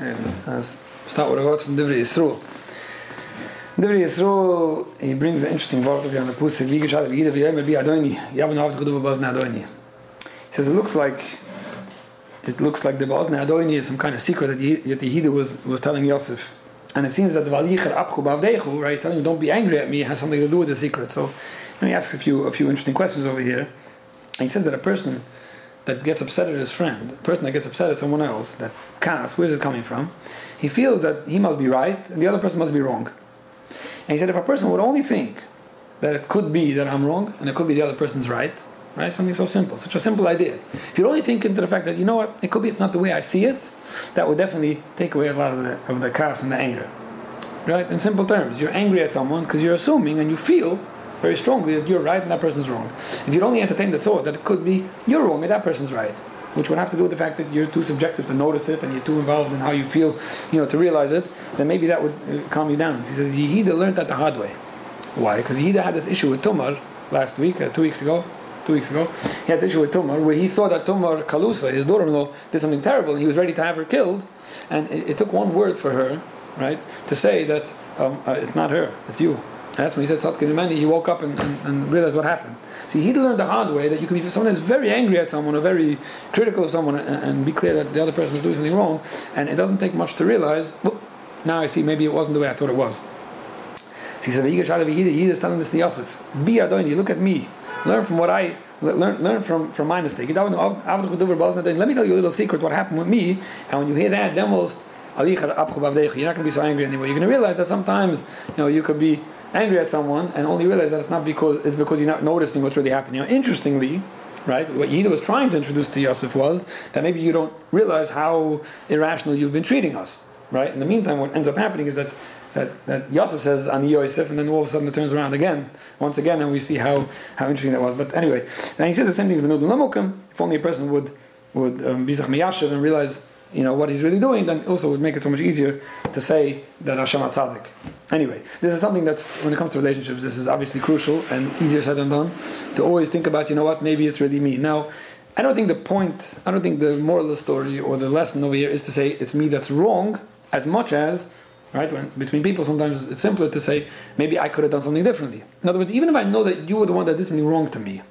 uh, start with a word from Divrei Yisroel. Divrei Yisroel, he brings an interesting word of geschah, wie jeder, wie immer, wie Adoni, have to do with Adoni. He says, it looks like, it looks like the Bosna Adoni is some kind of secret that, that the Yehuda was, was telling Yosef. And it seems that the Valicher Abchu Bavdechu, right, telling him, don't be angry at me, has something to do with the secret. So let me ask a few, a few interesting questions over here. And he says that a person that gets upset at his friend, a person that gets upset at someone else, that cast, where's it coming from? He feels that he must be right and the other person must be wrong. And he said, if a person would only think that it could be that I'm wrong and it could be the other person's right, right? Something so simple, such a simple idea. If you only think into the fact that you know what, it could be it's not the way I see it, that would definitely take away a lot of the of the chaos and the anger, right? In simple terms, you're angry at someone because you're assuming and you feel very strongly that you're right and that person's wrong. If you'd only entertain the thought that it could be you're wrong and that person's right, which would have to do with the fact that you're too subjective to notice it and you're too involved in how you feel, you know, to realize it, then maybe that would uh, calm you down. He says Yehuda learned that the hard way. Why? Because Yehuda had this issue with Tumar last week, uh, two weeks ago. Two weeks ago, he had this issue with Tumar where he thought that Tumar Kalusa, his daughter-in-law, did something terrible, and he was ready to have her killed. And it, it took one word for her, right, to say that um, uh, it's not her, it's you. That's when he said Tzadkin Mani, he woke up and, and, and, realized what happened. See, he learned the hard way that you can be someone that's very angry at someone or very critical of someone and, and, be clear that the other person is doing something wrong, and it doesn't take much to realize, well, now I see maybe it wasn't the way I thought it was. So he said, he is telling this to Yosef, be Adoni, look at me, learn from what I learn learn from, from my mistake. Let me tell you a little secret what happened with me, and when you hear that, then most you're not going to be so angry anymore. You're going to realize that sometimes you know you could be angry at someone and only realize that it's not because it's because you're not noticing what's really happening. Now, interestingly, right, what Yehuda was trying to introduce to Yosef was that maybe you don't realize how irrational you've been treating us. Right. In the meantime, what ends up happening is that that, that Yosef says on Yosef, and then all of a sudden it turns around again, once again, and we see how, how interesting that was. But anyway, and he says the same thing as Benud If only a person would would um, and realize you know what he's really doing, then also would make it so much easier to say that Hashem Tzaddik. Anyway, this is something that's when it comes to relationships, this is obviously crucial and easier said than done. To always think about, you know what, maybe it's really me. Now, I don't think the point, I don't think the moral of the story or the lesson over here is to say it's me that's wrong, as much as right? When between people, sometimes it's simpler to say maybe I could have done something differently. In other words, even if I know that you were the one that did something wrong to me,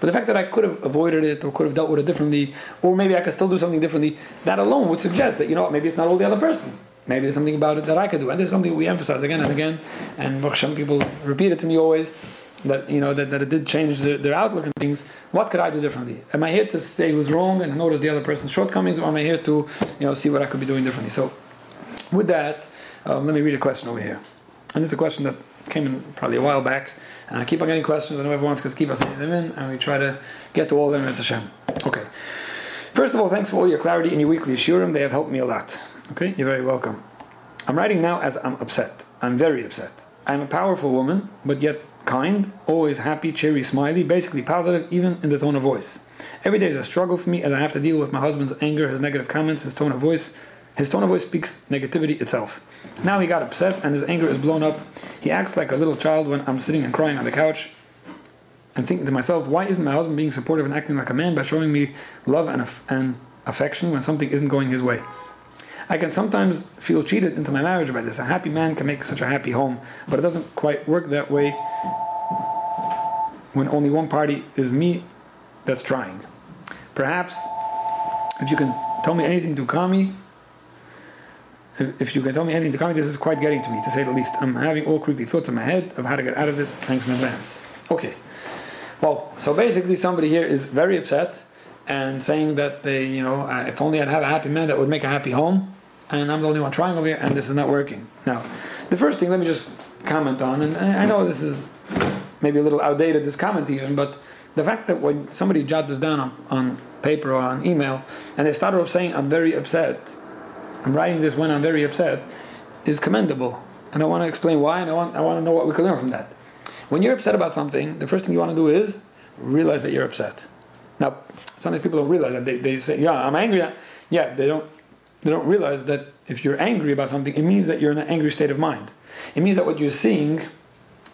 but the fact that I could have avoided it or could have dealt with it differently, or maybe I could still do something differently, that alone would suggest that, you know what, maybe it's not all the other person. Maybe there's something about it that I could do. And there's something we emphasize again and again. And some people repeat it to me always that you know that, that it did change their, their outlook and things. What could I do differently? Am I here to say who's wrong and notice the other person's shortcomings, or am I here to you know see what I could be doing differently? So, with that, um, let me read a question over here. And it's a question that came in probably a while back. And I keep on getting questions. I know everyone's going to keep us them in, and we try to get to all of them. It's a Hashem. Okay. First of all, thanks for all your clarity in your weekly shiurim. They have helped me a lot. Okay, you're very welcome. I'm writing now as I'm upset. I'm very upset. I'm a powerful woman, but yet kind, always happy, cheery, smiley, basically positive, even in the tone of voice. Every day is a struggle for me as I have to deal with my husband's anger, his negative comments, his tone of voice. His tone of voice speaks negativity itself. Now he got upset and his anger is blown up. He acts like a little child when I'm sitting and crying on the couch. I'm thinking to myself, why isn't my husband being supportive and acting like a man by showing me love and, af- and affection when something isn't going his way? I can sometimes feel cheated into my marriage by this. A happy man can make such a happy home, but it doesn't quite work that way when only one party is me that's trying. Perhaps if you can tell me anything to calm me, if you can tell me anything to comment, this is quite getting to me, to say the least. I'm having all creepy thoughts in my head of how to get out of this. Thanks in advance. Okay. Well, so basically, somebody here is very upset and saying that they, you know, uh, if only I'd have a happy man that would make a happy home, and I'm the only one trying over here, and this is not working. Now, the first thing, let me just comment on, and I know this is maybe a little outdated, this comment even, but the fact that when somebody jot this down on, on paper or on email, and they started off saying, I'm very upset, I'm writing this when I'm very upset, is commendable. And I want to explain why, and I want, I want to know what we can learn from that. When you're upset about something, the first thing you want to do is realize that you're upset. Now, sometimes people don't realize that. They, they say, yeah, I'm angry. Yeah, they don't, they don't realize that if you're angry about something, it means that you're in an angry state of mind. It means that what you're seeing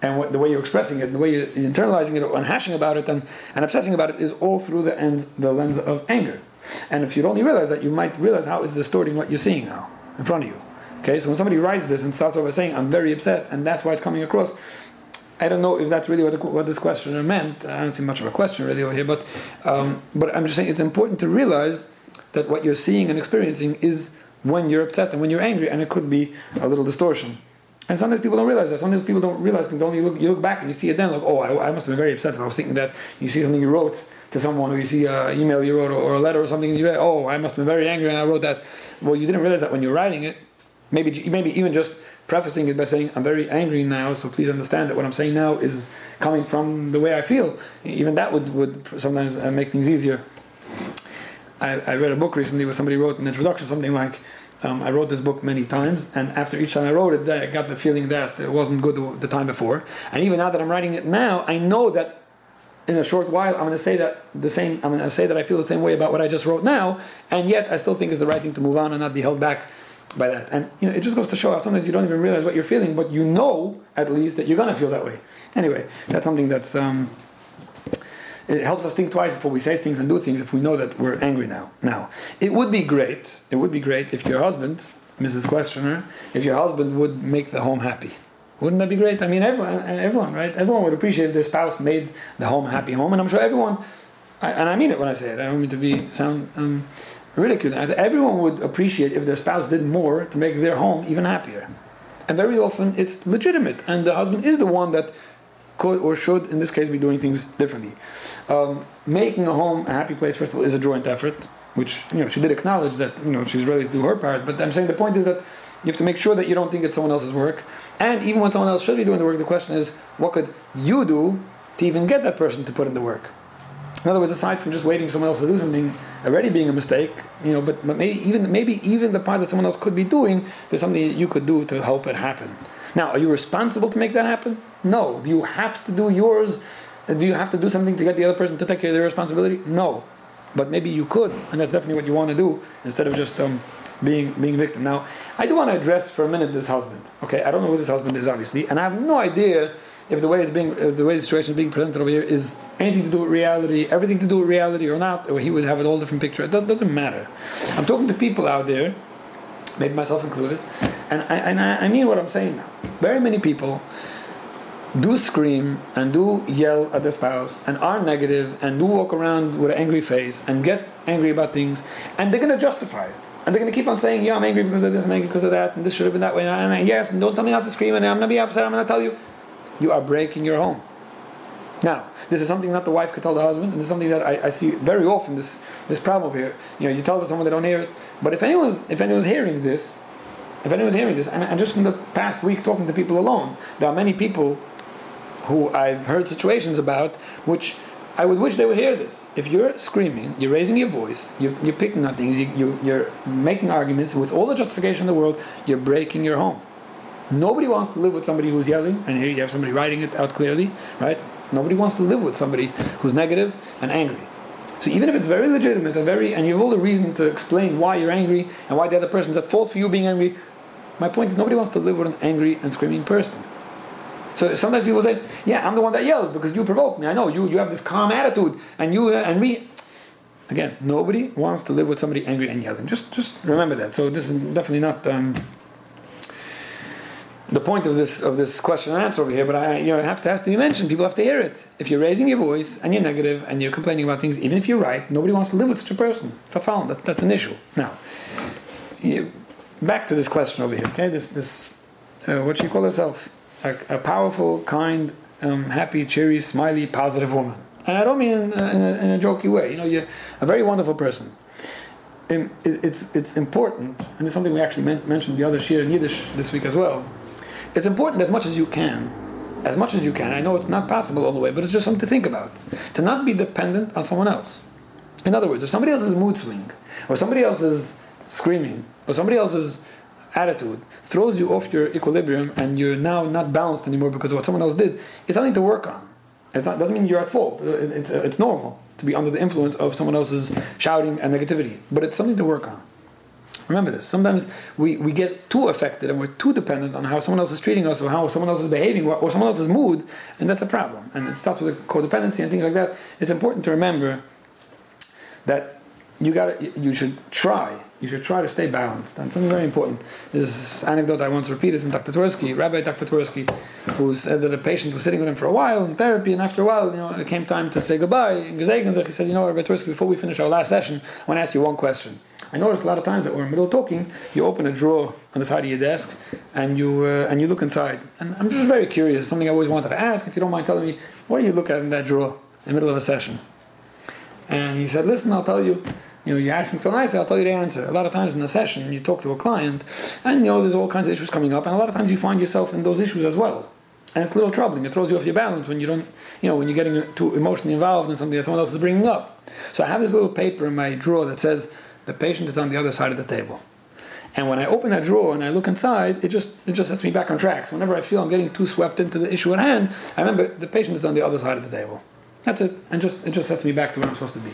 and what, the way you're expressing it, the way you're internalizing it, and hashing about it, and, and obsessing about it is all through the, end, the lens of anger. And if you'd only realize that, you might realize how it's distorting what you're seeing now. in front of you. Okay, so when somebody writes this and starts over saying, I'm very upset, and that's why it's coming across, I don't know if that's really what, the, what this questioner meant. I don't see much of a question really over here, but, um, but I'm just saying it's important to realize that what you're seeing and experiencing is when you're upset and when you're angry, and it could be a little distortion. And sometimes people don't realize that. Sometimes people don't realize things. Only look, you look back and you see it then, like, oh, I, I, must have been very upset if I was thinking that. You see something you wrote to someone, or you see an email you wrote, or, a letter or something, and you read, oh, I must have been very angry and I wrote that. Well, you didn't realize that when you're writing it. Maybe, maybe even just prefacing it by saying, I'm very angry now, so please understand that what I'm saying now is coming from the way I feel. Even that would, would sometimes uh, make things easier. I, I read a book recently where somebody wrote an introduction, something like, um, I wrote this book many times, and after each time I wrote it, I got the feeling that it wasn't good the time before. And even now that I'm writing it now, I know that in a short while I'm going to say that the same. I'm going to say that I feel the same way about what I just wrote now, and yet I still think it's the right thing to move on and not be held back by that. And you know, it just goes to show how sometimes you don't even realize what you're feeling, but you know at least that you're going to feel that way. Anyway, that's something that's. Um, it helps us think twice before we say things and do things if we know that we're angry now. Now, it would be great, it would be great if your husband, Mrs. Questioner, if your husband would make the home happy. Wouldn't that be great? I mean, everyone, everyone, right? Everyone would appreciate if their spouse made the home a happy home, and I'm sure everyone, and I mean it when I say it. I don't mean to be sound um. Everyone would appreciate if their spouse did more to make their home even happier. And very often it's legitimate, and the husband is the one that could or should, in this case, be doing things differently. Um, making a home a happy place, first of all, is a joint effort, which you know she did acknowledge that you know she's ready to do her part. But I'm saying the point is that you have to make sure that you don't think it's someone else's work. And even when someone else should be doing the work, the question is, what could you do to even get that person to put in the work? In other words, aside from just waiting for someone else to do something, already being a mistake, you know, but, but maybe even maybe even the part that someone else could be doing, there's something that you could do to help it happen. Now, are you responsible to make that happen? No. Do you have to do yours? Do you have to do something to get the other person to take care of their responsibility? No. But maybe you could, and that's definitely what you want to do instead of just um, being being victim. Now, I do want to address for a minute this husband. Okay, I don't know who this husband is, obviously, and I have no idea if the way it's being, the way the situation is being presented over here is anything to do with reality, everything to do with reality or not, or he would have a whole different picture. It doesn't matter. I'm talking to people out there, maybe myself included, and I, and I mean what I'm saying now. Very many people do scream and do yell at their spouse and are negative and do walk around with an angry face and get angry about things and they're going to justify it. And they're going to keep on saying, yeah, I'm angry because of this, I'm angry because of that, and this should have been that way. And I, yes, and don't tell me not to scream, and I'm going to be upset, I'm going to tell you. You are breaking your home. Now, this is something that the wife could tell the husband, and this is something that I, I see very often. This this problem here. You know, you tell someone they don't hear it, but if anyone's if anyone's hearing this, if anyone's hearing this, and, and just in the past week talking to people alone, there are many people who I've heard situations about which I would wish they would hear this. If you're screaming, you're raising your voice, you're, you're picking on things, you, are making arguments with all the justification in the world, you're breaking your home. Nobody wants to live with somebody who's yelling, and here you have somebody writing it out clearly, right? Nobody wants to live with somebody who's negative and angry. So even if it's very legitimate and very, and you have all the reason to explain why you're angry and why the other person's at fault for you being angry, my point is nobody wants to live with an angry and screaming person. So sometimes people say, "Yeah, I'm the one that yells because you provoke me. I know you. You have this calm attitude, and you uh, and me." Again, nobody wants to live with somebody angry and yelling. Just, just remember that. So this is definitely not um, the point of this of this question and answer over here. But I, you know, have to has to be mentioned. People have to hear it. If you're raising your voice and you're negative and you're complaining about things, even if you're right, nobody wants to live with such a person. Fafal, that, that's an issue. Now, you, back to this question over here. Okay, this this uh, what she call herself? A, a powerful, kind, um, happy, cheery, smiley, positive woman. And I don't mean in, in, a, in a, jokey way. You know, you're a very wonderful person. it, it's it's important, and it's something we actually men- mentioned the other year in Yiddish this week as well it's important as much as you can, as much as you can. I know it's not possible all the way, but it's just something to think about. To not be dependent on someone else. In other words, if somebody else's mood swing, or somebody else's screaming, or somebody else's attitude throws you off your equilibrium and you're now not balanced anymore because of what someone else did, it's something to work on. It doesn't mean you're at fault. It's, it's normal to be under the influence of someone else's shouting and negativity, but it's something to work on. Remember this. Sometimes we, we get too affected and we're too dependent on how someone else is treating us or how someone else is behaving or, or someone else's mood, and that's a problem. And it starts with codependency and things like that. It's important to remember that you got you should try. You should try to stay balanced. And something very important. This anecdote I once repeated from Dr. Twersky, Rabbi Dr. Twersky, who said that a patient was sitting with him for a while in therapy, and after a while, you know, it came time to say goodbye. And he said, you know, Rabbi Twersky, before we finish our last session, I want to ask you one question. I noticed a lot of times that we're in the middle of talking, you open a drawer on the side of your desk, and you uh, and you look inside. And I'm just very curious. It's something I always wanted to ask. If you don't mind telling me, what do you look at in that drawer in the middle of a session? And he said, listen, I'll tell you you know, you're asking so nicely, I'll tell you the answer. A lot of times in a session, you talk to a client, and you know, there's all kinds of issues coming up, and a lot of times you find yourself in those issues as well. And it's a little troubling. It throws you off your balance when you don't, you know, when you're getting too emotionally involved in something that someone else is bringing up. So I have this little paper in my drawer that says the patient is on the other side of the table. And when I open that drawer and I look inside, it just it just sets me back on track. So whenever I feel I'm getting too swept into the issue at hand, I remember the patient is on the other side of the table. That's it. And just it just sets me back to where I'm supposed to be.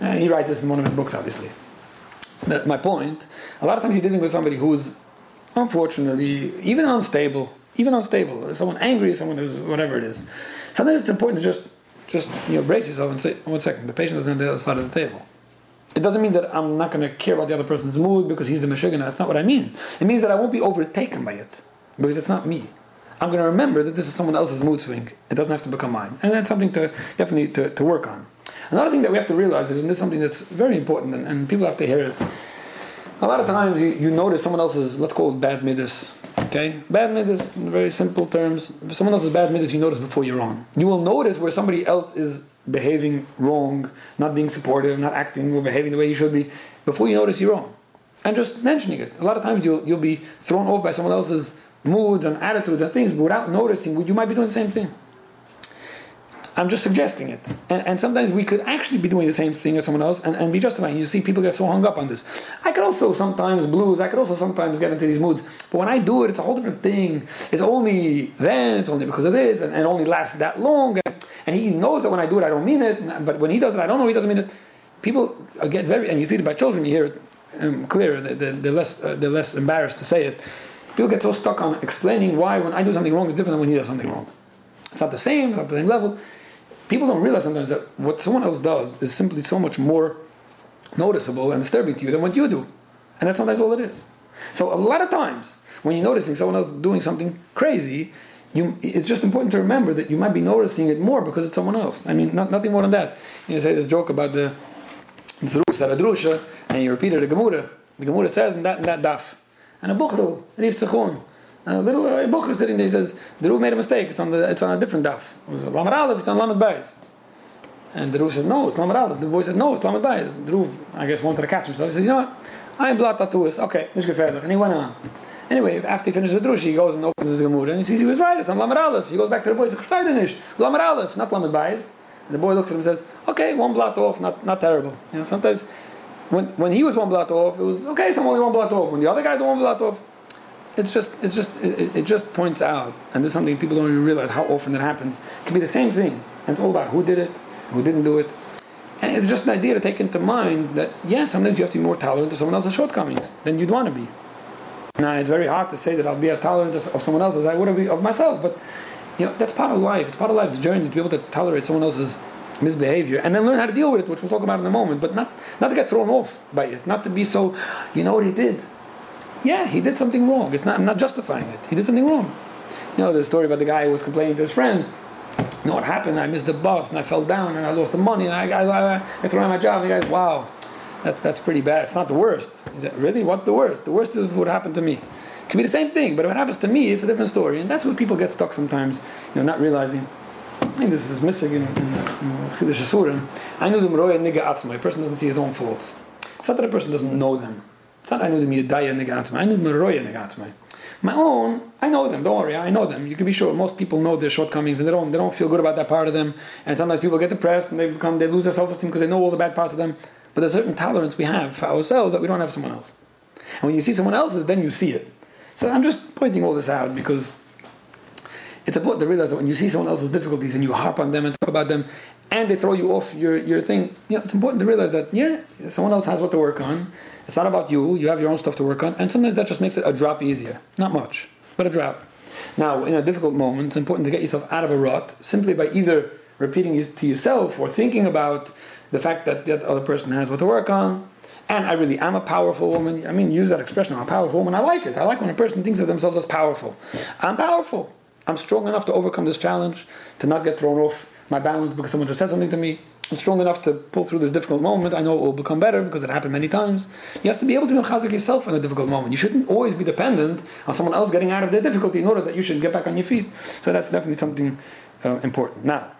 And he writes this in one of his books, obviously that my point, a lot of times you're dealing with somebody who's unfortunately even unstable, even unstable, someone angry, someone who's whatever it is. Sometimes it's important to just just you know brace yourself and say, one second, the patient is on the other side of the table. It doesn't mean that I'm not going to care about the other person's mood because he's the Meshuggah. That's not what I mean. It means that I won't be overtaken by it because it's not me. I'm going to remember that this is someone else's mood swing. It doesn't have to become mine. And that's something to definitely to, to work on. Another thing that we have to realize is, and this is something that's very important, and, and people have to hear it. A lot of times you, you notice someone else's, let's call it bad midas. Okay? Bad midas, in very simple terms. If someone else's bad midas, you notice before you're on. You will notice where somebody else is behaving wrong, not being supportive, not acting or behaving the way you should be, before you notice you're wrong. And just mentioning it. A lot of times you'll, you'll be thrown off by someone else's moods and attitudes and things, but without noticing, you might be doing the same thing. I'm just suggesting it. And, and, sometimes we could actually be doing the same thing as someone else and, and be justifying. You see, people get so hung up on this. I could also sometimes blues, I could also sometimes get into these moods. But when I do it, it's a whole different thing. It's only then, it's only because of this, and, and only lasts that long. And, and he knows that when I do it, I don't mean it. But when he does it, I don't know he doesn't mean it. People get very, and you see it by children, you hear it um, clear, they're, they're, less, uh, they're less embarrassed to say it. People get so stuck on explaining why when I do something wrong is different than when he does something wrong. It's not the same, it's not the same level people don't realize sometimes that what someone else does is simply so much more noticeable and disturbing to you than what you do. And that's sometimes all it is. So a lot of times when you're noticing someone else doing something crazy, you, it's just important to remember that you might be noticing it more because it's someone else. I mean, not, nothing more than that. You say this joke about the Zerus at and you repeat it the Gemara. The Gemara says in that, in that daf. And a bukhru, Rif Tzachon. A little uh, is sitting there. He says the Ruv made a mistake. It's on the it's on a different daf. It was Lamed Aleph. It's on Lamed Bayis. And the Ruv says no, it's Lamed Aleph. The boy said no, it's Lamed Bayis. The Ruv, I guess, wanted to catch himself. He said, you know what? I'm blood tattooist. Okay, let's go further. And he went on. Anyway, after he finishes the drush, he goes and opens his gemara and he sees he was right. It's on Lamed Aleph. He goes back to the boy. He says, "Shtayden Lamed Aleph, not Lamed Bayis." And the boy looks at him and says, "Okay, one blot off, not not terrible." You know, sometimes when when he was one blot off, it was okay. So I'm only one blot off. When the other guys one blot off, it's just it's just it, it, just points out, and this is something people don't even realize how often that happens. It can be the same thing, and it's all about who did it, who didn't do it, and it's just an idea to take into mind that yeah, sometimes you have to be more tolerant of someone else's shortcomings than you'd want to be. Now it's very hard to say that I'll be as tolerant of someone else as I would be of myself, but you know that's part of life. It's part of life's journey to be able to tolerate someone else's misbehavior and then learn how to deal with it, which we'll talk about in a moment. But not not to get thrown off by it, not to be so, you know what he did yeah, he did something wrong. It's not, I'm not justifying it. He did something wrong. You know, the story about the guy who was complaining to his friend. You know what happened? I missed the bus and I fell down and I lost the money and I, I, I, I threw out my job. And the guy's, wow, that's, that's pretty bad. It's not the worst. He said, really? What's the worst? The worst is what happened to me. It can be the same thing, but if it happens to me, it's a different story. And that's where people get stuck sometimes, you know, not realizing. I think this is missing in, in, in Chiddush Asurim. I know the Meroya Niga Atzma. A person doesn't see his own faults. It's not that a person doesn't know them. Not I know them Yedaya Negatzmai, I know them Roya Negatzmai. My own, I know them, don't worry, I know them. You can be sure most people know their shortcomings and they don't, they don't feel good about that part of them. And sometimes people get depressed and they become, they lose their self esteem because they know all the bad parts of them. But there's a certain tolerance we have for ourselves that we don't have someone else. And when you see someone else's, then you see it. So I'm just pointing all this out because it's important to realize that when you see someone else's difficulties and you harp on them and talk about them and they throw you off your, your thing, you know, it's important to realize that, yeah, someone else has what to work on it's not about you. You have your own stuff to work on, and sometimes that just makes it a drop easier. Not much, but a drop. Now, in a difficult moment, it's important to get yourself out of a rut simply by either repeating to yourself or thinking about the fact that the other person has what to work on, and I really am a powerful woman. I mean, use that expression, I'm a powerful woman. I like it. I like when a person thinks of themselves as powerful. I'm powerful. I'm strong enough to overcome this challenge, to not get thrown off my balance because someone just said something to me. I'm strong enough to pull through this difficult moment. I know it will become better because it happened many times. You have to be able to be chazik yourself in a difficult moment. You shouldn't always be dependent on someone else getting out of their difficulty in order that you should get back on your feet. So that's definitely something uh, important. Now,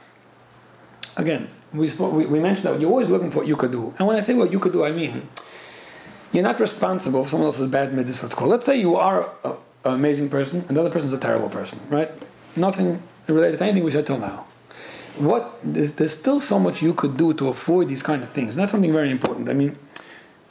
again, we, spoke, we, we mentioned that you're always looking for what you could do. And when I say what you could do, I mean you're not responsible for someone else's bad middas, let's call. Let's say you are an amazing person and the other person is a terrible person, right? Nothing related to anything we said till now what there's, there's still so much you could do to avoid these kind of things. And that's something very important. I mean,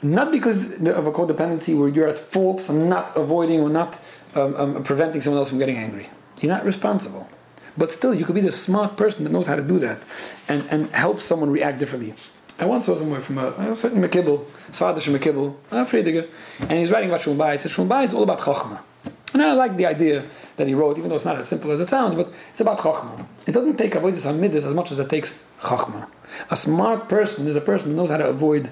not because of a codependency where you're at fault for not avoiding or not um, um, preventing someone else from getting angry. You're not responsible. But still, you could be the smart person that knows how to do that and, and help someone react differently. I once saw somewhere from a, a certain McKibble, Svadish McKibble, a Friediger, and he's writing about Shulbai. He said, Shulbai is all about Chokhmah. And I like the idea that he wrote, even though it's not as simple as it sounds, but it's about Chachma. It doesn't take avoidance Hamidus as much as it takes Chachma. A smart person is a person who knows how to avoid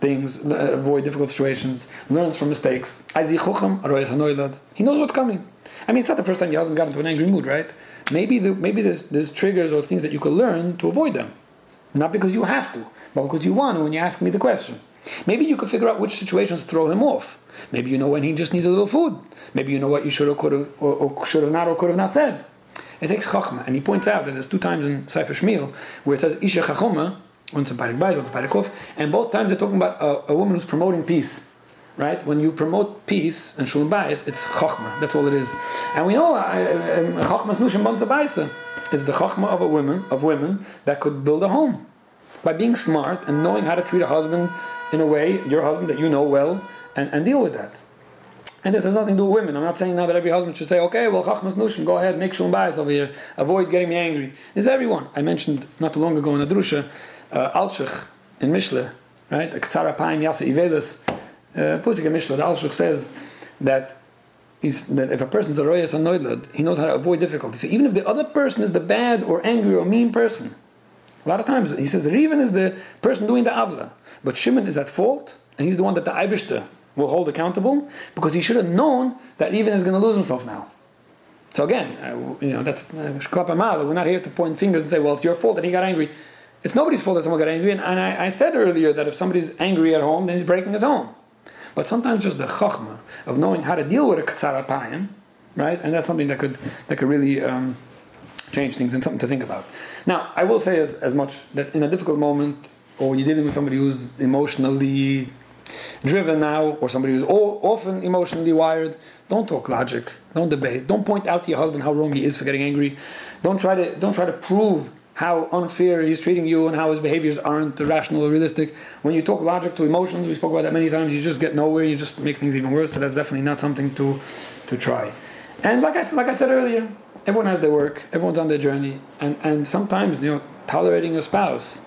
things, avoid difficult situations, learns from mistakes. He knows what's coming. I mean, it's not the first time your husband got into an angry mood, right? Maybe, the, maybe there's, there's triggers or things that you could learn to avoid them. Not because you have to, but because you want when you ask me the question. Maybe you could figure out which situations throw him off. Maybe you know when he just needs a little food. Maybe you know what you should have, could have, or, or should have not, or could have not said. It takes chachma, and he points out that there's two times in Sefer Shmuel where it says isha chachoma, once in Parik Bayis, once in and both times they're talking about a, a, woman who's promoting peace. Right? When you promote peace and shalom bayis, it's chachma. That's all it is. And we know uh, uh, chachma's nushim banza is the chachma of a woman of women that could build a home by being smart and knowing how to treat a husband in a way, your husband that you know well, and, and deal with that. And this has nothing to do with women. I'm not saying now that every husband should say, okay, well, chachmas go ahead, make shalom bayis over here, avoid getting me angry. It's everyone. I mentioned not too long ago in the drusha, uh, Alshich in Mishle, right? Ktsara Paim Yasa Ivedas, uh, Pusik in Mishle, Alshich says that that if a person's a royas anoidlad, he knows how to avoid difficulties. So even if the other person is the bad or angry or mean person, a lot of times he says Reuven is the person doing the avla, but Shimon is at fault, and he's the one that the Eibishter will hold accountable because he should have known that Reuven is going to lose himself now. So again, uh, you know that's uh, We're not here to point fingers and say, "Well, it's your fault that he got angry." It's nobody's fault that someone got angry. And, and I, I, said earlier that if somebody's angry at home, then he's breaking his home. But sometimes just the chachma of knowing how to deal with a katzara payim, right? And that's something that could that could really um, change things and something to think about. Now, I will say as, as much that in a difficult moment, or when you're dealing with somebody who's emotionally driven now, or somebody who's often emotionally wired, don't talk logic, don't debate, don't point out to your husband how wrong he is for getting angry. Don't try to don't try to prove how unfair he's treating you and how his behaviors aren't rational or realistic. When you talk logic to emotions, we spoke about that many times. You just get nowhere. You just make things even worse. So that's definitely not something to to try. And like I like I said earlier, everyone has their work, everyone's on their journey, and, and sometimes you know tolerating a spouse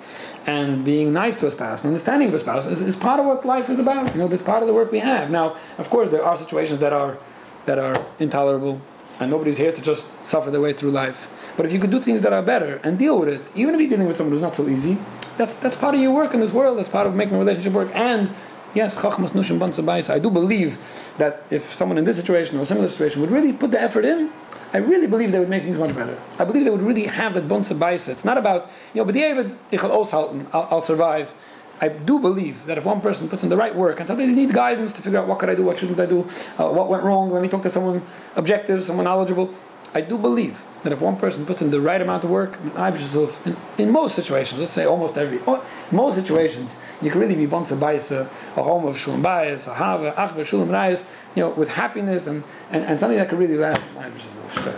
and being nice to a spouse, and understanding of a spouse is, is part of what life is about. You know, that's part of the work we have. Now, of course, there are situations that are that are intolerable, and nobody's here to just suffer their way through life. But if you could do things that are better and deal with it, even if you're dealing with someone who's not so easy, that's that's part of your work in this world. That's part of making a relationship work and yes, chachmas nushim I do believe that if someone in this situation or a similar situation would really put the effort in, I really believe they would make things much better. I believe they would really have that bonsa baisa. It's not about, you know, but David, I'll, I'll survive. I do believe that if one person puts in the right work, and sometimes you need guidance to figure out what could I do, what shouldn't I do, uh, what went wrong, let me talk to someone objective, someone knowledgeable. I do believe that if one person puts in the right amount of work, in, in most situations, let's say almost every, oh, most situations, you can really be bonsa baisa, uh, a home of shulam bayis, a hava, achva, shulam you know, with happiness and, and, and something that could really last.